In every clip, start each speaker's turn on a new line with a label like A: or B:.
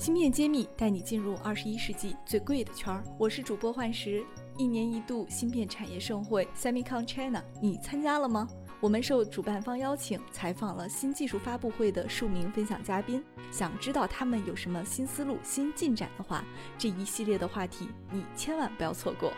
A: 芯片揭秘带你进入二十一世纪最贵的圈儿。我是主播幻石。一年一度芯片产业盛会 Semicon China，你参加了吗？我们受主办方邀请，采访了新技术发布会的数名分享嘉宾。想知道他们有什么新思路、新进展的话，这一系列的话题你千万不要错过。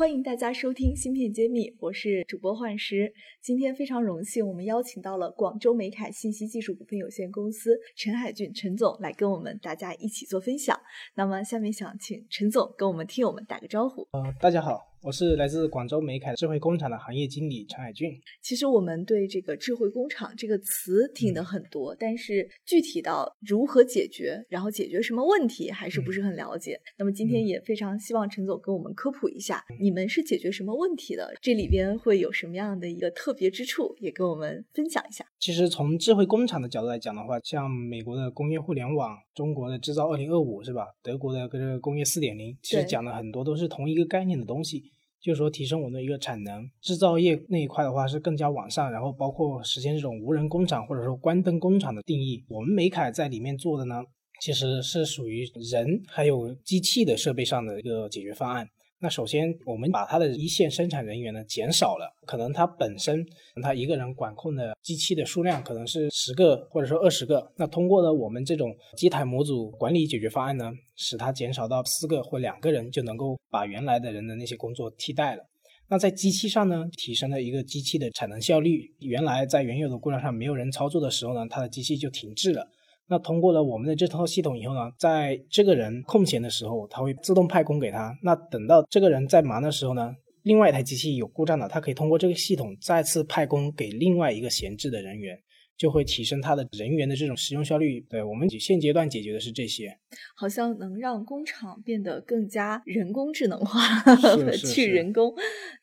A: 欢迎大家收听《芯片揭秘》，我是主播幻石。今天非常荣幸，我们邀请到了广州美凯信息技术股份有限公司陈海俊陈总来跟我们大家一起做分享。那么下面想请陈总跟我们听友们打个招呼。
B: 呃，大家好。我是来自广州美凯智慧工厂的行业经理陈海俊。
A: 其实我们对这个智慧工厂这个词听得很多，但是具体到如何解决，然后解决什么问题，还是不是很了解。那么今天也非常希望陈总跟我们科普一下，你们是解决什么问题的？这里边会有什么样的一个特别之处，也跟我们分享一下。
B: 其实从智慧工厂的角度来讲的话，像美国的工业互联网，中国的制造二零二五是吧？德国的这个工业四点零，其实讲的很多都是同一个概念的东西。就是说，提升我们的一个产能，制造业那一块的话是更加往上，然后包括实现这种无人工厂或者说关灯工厂的定义。我们美凯在里面做的呢，其实是属于人还有机器的设备上的一个解决方案。那首先，我们把它的一线生产人员呢减少了，可能他本身他一个人管控的机器的数量可能是十个或者说二十个，那通过了我们这种机台模组管理解决方案呢，使它减少到四个或两个人就能够把原来的人的那些工作替代了。那在机器上呢，提升了一个机器的产能效率，原来在原有的故障上没有人操作的时候呢，它的机器就停滞了。那通过了我们的这套系统以后呢，在这个人空闲的时候，他会自动派工给他。那等到这个人在忙的时候呢，另外一台机器有故障了，它可以通过这个系统再次派工给另外一个闲置的人员，就会提升它的人员的这种使用效率。对我们现阶段解决的是这些，
A: 好像能让工厂变得更加人工智能化，去人工。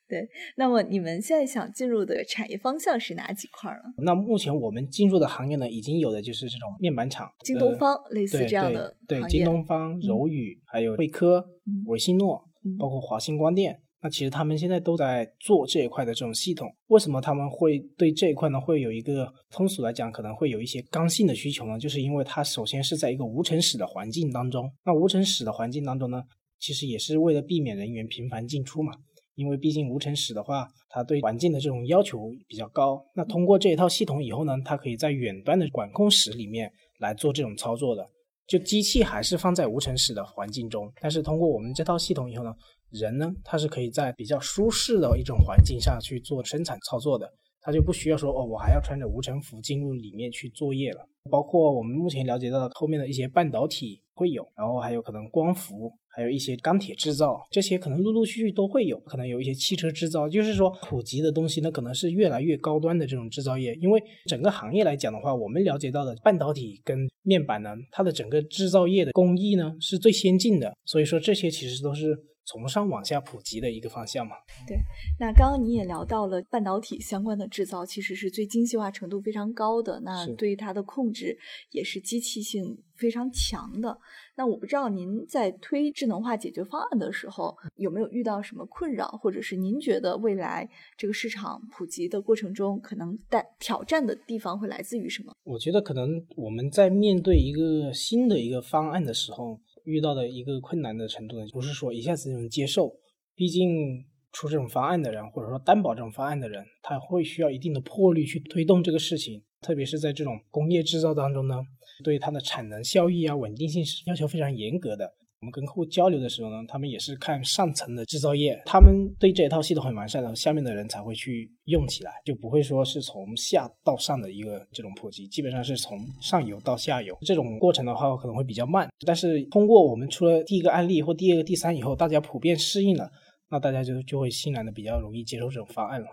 A: 对，那么你们现在想进入的产业方向是哪几块呢？
B: 那目前我们进入的行业呢，已经有的就是这种面板厂，
A: 京东方类似这样
B: 的对京东方、柔宇，还有惠科、维信诺，包括华星光电。那其实他们现在都在做这一块的这种系统。为什么他们会对这一块呢？会有一个通俗来讲，可能会有一些刚性的需求呢？就是因为它首先是在一个无尘室的环境当中。那无尘室的环境当中呢，其实也是为了避免人员频繁进出嘛。因为毕竟无尘室的话，它对环境的这种要求比较高。那通过这一套系统以后呢，它可以在远端的管控室里面来做这种操作的。就机器还是放在无尘室的环境中，但是通过我们这套系统以后呢，人呢，他是可以在比较舒适的一种环境下去做生产操作的。他就不需要说哦，我还要穿着无尘服进入里面去作业了。包括我们目前了解到的后面的一些半导体会有，然后还有可能光伏。还有一些钢铁制造，这些可能陆陆续续都会有，可能有一些汽车制造，就是说普及的东西呢，可能是越来越高端的这种制造业。因为整个行业来讲的话，我们了解到的半导体跟面板呢，它的整个制造业的工艺呢是最先进的，所以说这些其实都是。从上往下普及的一个方向嘛？
A: 对，那刚刚你也聊到了半导体相关的制造，其实是最精细化程度非常高的，那对于它的控制也是机器性非常强的。那我不知道您在推智能化解决方案的时候，有没有遇到什么困扰，或者是您觉得未来这个市场普及的过程中，可能带挑战的地方会来自于什么？
B: 我觉得可能我们在面对一个新的一个方案的时候。遇到的一个困难的程度呢，不是说一下子就能接受，毕竟出这种方案的人，或者说担保这种方案的人，他会需要一定的魄力去推动这个事情，特别是在这种工业制造当中呢，对它的产能效益啊、稳定性是要求非常严格的。我们跟客户交流的时候呢，他们也是看上层的制造业，他们对这一套系统很完善的，下面的人才会去用起来，就不会说是从下到上的一个这种普及，基本上是从上游到下游这种过程的话，可能会比较慢。但是通过我们出了第一个案例或第二个、第三以后，大家普遍适应了，那大家就就会欣然的比较容易接受这种方案了。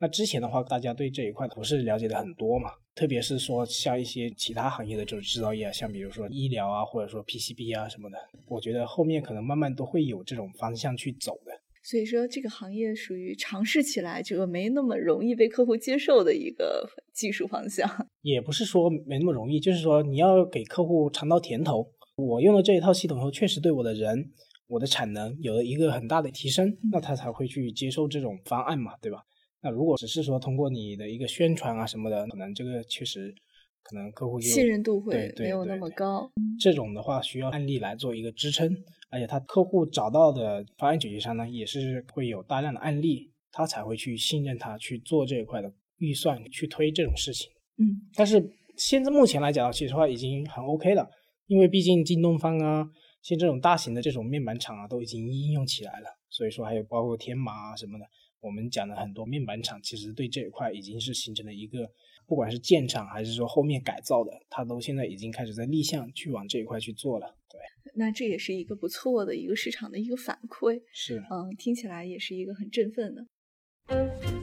B: 那之前的话，大家对这一块不是了解的很多嘛？特别是说像一些其他行业的这种制造业，像比如说医疗啊，或者说 PCB 啊什么的，我觉得后面可能慢慢都会有这种方向去走的。
A: 所以说，这个行业属于尝试起来这个没那么容易被客户接受的一个技术方向。
B: 也不是说没那么容易，就是说你要给客户尝到甜头。我用了这一套系统后，确实对我的人、我的产能有了一个很大的提升，那他才会去接受这种方案嘛，对吧？那如果只是说通过你的一个宣传啊什么的，可能这个确实可能客户
A: 信任度会没有那么高。
B: 这种的话需要案例来做一个支撑，而且他客户找到的方案解决商呢，也是会有大量的案例，他才会去信任他去做这一块的预算去推这种事情。
A: 嗯，
B: 但是现在目前来讲，其实话已经很 OK 了，因为毕竟京东方啊，像这种大型的这种面板厂啊，都已经应用起来了，所以说还有包括天马啊什么的。我们讲的很多面板厂，其实对这一块已经是形成了一个，不管是建厂还是说后面改造的，它都现在已经开始在立项去往这一块去做了。对，
A: 那这也是一个不错的一个市场的一个反馈。
B: 是，
A: 嗯，听起来也是一个很振奋的。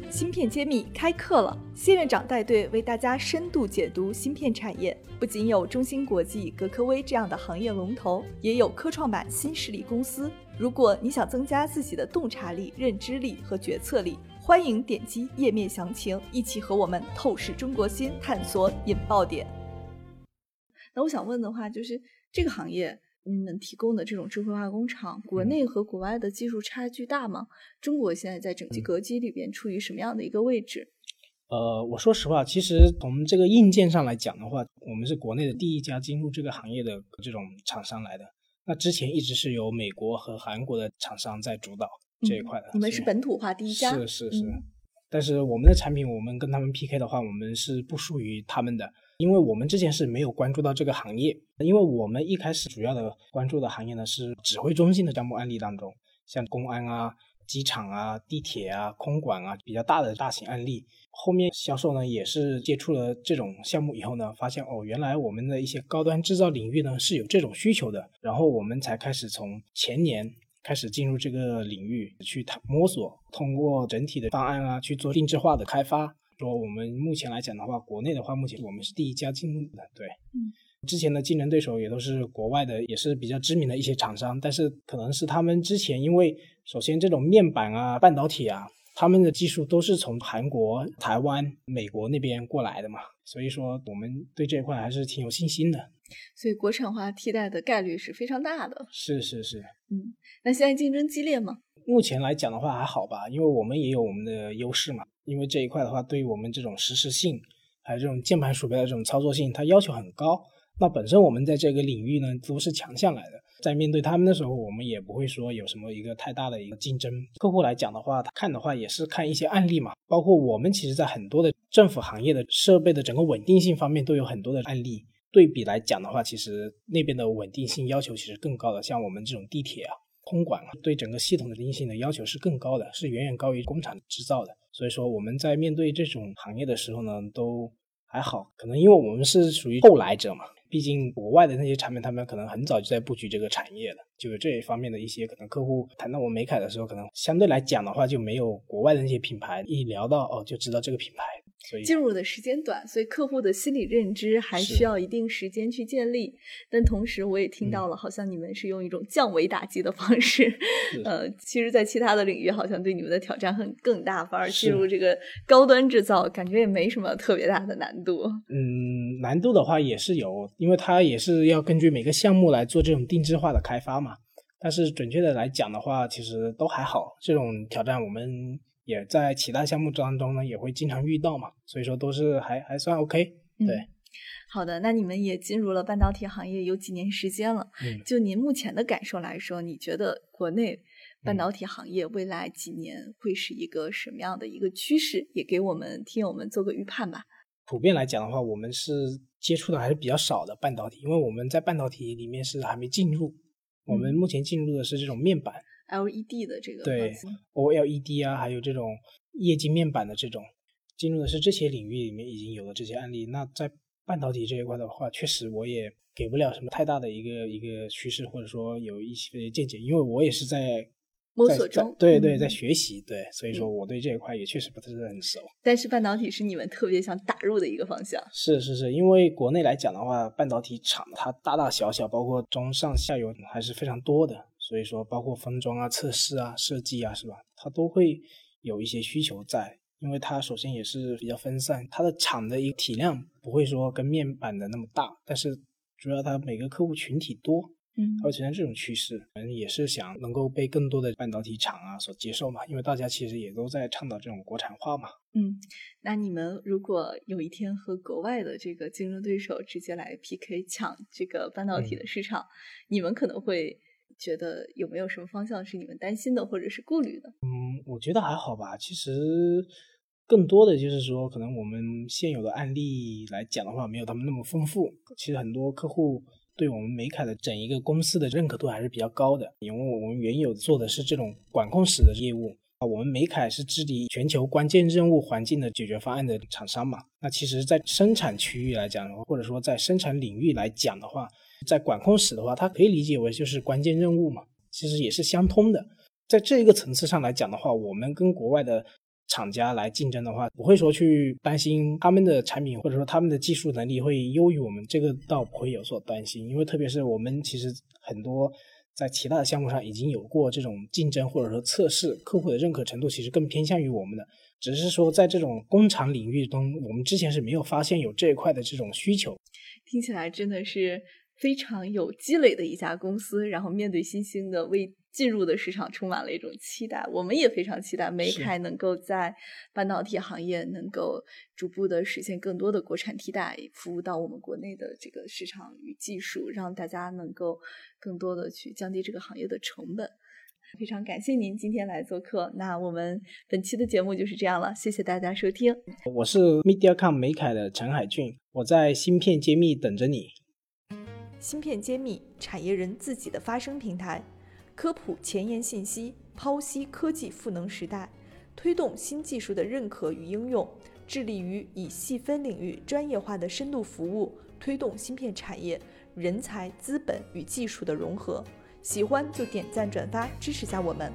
A: 芯片揭秘开课了，谢院长带队为大家深度解读芯片产业。不仅有中芯国际、格科威这样的行业龙头，也有科创板新势力公司。如果你想增加自己的洞察力、认知力和决策力，欢迎点击页面详情，一起和我们透视中国芯，探索引爆点。那我想问的话，就是这个行业。你们提供的这种智慧化工厂，国内和国外的技术差距大吗？中国现在在整机格机里边处于什么样的一个位置？
B: 呃，我说实话，其实从这个硬件上来讲的话，我们是国内的第一家进入这个行业的这种厂商来的。那之前一直是由美国和韩国的厂商在主导这一块的。
A: 你们是本土化第一家？
B: 是是是。但是我们的产品，我们跟他们 PK 的话，我们是不输于他们的。因为我们之前是没有关注到这个行业，因为我们一开始主要的关注的行业呢是指挥中心的项目案例当中，像公安啊、机场啊、地铁啊、空管啊比较大的大型案例。后面销售呢也是接触了这种项目以后呢，发现哦，原来我们的一些高端制造领域呢是有这种需求的，然后我们才开始从前年开始进入这个领域去探摸索，通过整体的方案啊去做定制化的开发。说我们目前来讲的话，国内的话，目前我们是第一家进入的，对，
A: 嗯，
B: 之前的竞争对手也都是国外的，也是比较知名的一些厂商，但是可能是他们之前因为首先这种面板啊、半导体啊，他们的技术都是从韩国、台湾、美国那边过来的嘛，所以说我们对这一块还是挺有信心的。
A: 所以国产化替代的概率是非常大的。
B: 是是是，
A: 嗯，那现在竞争激烈吗？
B: 目前来讲的话还好吧，因为我们也有我们的优势嘛。因为这一块的话，对于我们这种实时性，还有这种键盘鼠标的这种操作性，它要求很高。那本身我们在这个领域呢，都是强项来的。在面对他们的时候，我们也不会说有什么一个太大的一个竞争。客户来讲的话，他看的话也是看一些案例嘛。包括我们其实，在很多的政府行业的设备的整个稳定性方面，都有很多的案例。对比来讲的话，其实那边的稳定性要求其实更高的。像我们这种地铁啊、空管啊，对整个系统的定性的要求是更高的，是远远高于工厂制造的。所以说我们在面对这种行业的时候呢，都还好，可能因为我们是属于后来者嘛，毕竟国外的那些产品，他们可能很早就在布局这个产业了，就是这一方面的一些可能客户谈到我美凯的时候，可能相对来讲的话，就没有国外的那些品牌一聊到哦就知道这个品牌。
A: 进入的时间短，所以客户的心理认知还需要一定时间去建立。但同时，我也听到了，好像你们是用一种降维打击的方式。呃，其实，在其他的领域，好像对你们的挑战很更大，反而进入这个高端制造，感觉也没什么特别大的难度。
B: 嗯，难度的话也是有，因为它也是要根据每个项目来做这种定制化的开发嘛。但是准确的来讲的话，其实都还好。这种挑战我们。也在其他项目当中呢，也会经常遇到嘛，所以说都是还还算 OK。对，
A: 好的，那你们也进入了半导体行业有几年时间了？
B: 嗯，
A: 就您目前的感受来说，你觉得国内半导体行业未来几年会是一个什么样的一个趋势？也给我们听友们做个预判吧。
B: 普遍来讲的话，我们是接触的还是比较少的半导体，因为我们在半导体里面是还没进入，我们目前进入的是这种面板。
A: LED 的这个
B: 对，OLED 啊，还有这种液晶面板的这种，进入的是这些领域里面已经有了这些案例。那在半导体这一块的话，确实我也给不了什么太大的一个一个趋势，或者说有一些见解，因为我也是在。
A: 摸索中，
B: 对对，在学习，对，所以说我对这一块也确实不是很熟。
A: 但是半导体是你们特别想打入的一个方向。
B: 是是是，因为国内来讲的话，半导体厂它大大小小，包括中上下游还是非常多的，所以说包括封装啊、测试啊、设计啊，是吧？它都会有一些需求在，因为它首先也是比较分散，它的厂的一个体量不会说跟面板的那么大，但是主要它每个客户群体多。
A: 嗯，
B: 它会存在这种趋势。反正也是想能够被更多的半导体厂啊所接受嘛，因为大家其实也都在倡导这种国产化嘛。
A: 嗯，那你们如果有一天和国外的这个竞争对手直接来 PK 抢这个半导体的市场，你们可能会觉得有没有什么方向是你们担心的或者是顾虑的？
B: 嗯，我觉得还好吧。其实更多的就是说，可能我们现有的案例来讲的话，没有他们那么丰富。其实很多客户对我们美凯的整一个公司的认可度还是比较高的，因为我们原有做的是这种管控室的业务。啊，我们美凯是治理全球关键任务环境的解决方案的厂商嘛？那其实，在生产区域来讲，或者说在生产领域来讲的话，在管控室的话，它可以理解为就是关键任务嘛，其实也是相通的。在这一个层次上来讲的话，我们跟国外的厂家来竞争的话，不会说去担心他们的产品或者说他们的技术能力会优于我们，这个倒不会有所担心，因为特别是我们其实很多。在其他的项目上已经有过这种竞争或者说测试，客户的认可程度其实更偏向于我们的，只是说在这种工厂领域中，我们之前是没有发现有这一块的这种需求。
A: 听起来真的是非常有积累的一家公司，然后面对新兴的为。进入的市场充满了一种期待，我们也非常期待美凯能够在半导体行业能够逐步的实现更多的国产替代，服务到我们国内的这个市场与技术，让大家能够更多的去降低这个行业的成本。非常感谢您今天来做客，那我们本期的节目就是这样了，谢谢大家收听。
B: 我是 MediaCom 美凯的陈海俊，我在芯片揭秘等着你。
A: 芯片揭秘，产业人自己的发声平台。科普前沿信息，剖析科技赋能时代，推动新技术的认可与应用，致力于以细分领域专业化的深度服务，推动芯片产业人才、资本与技术的融合。喜欢就点赞转发支持下我们。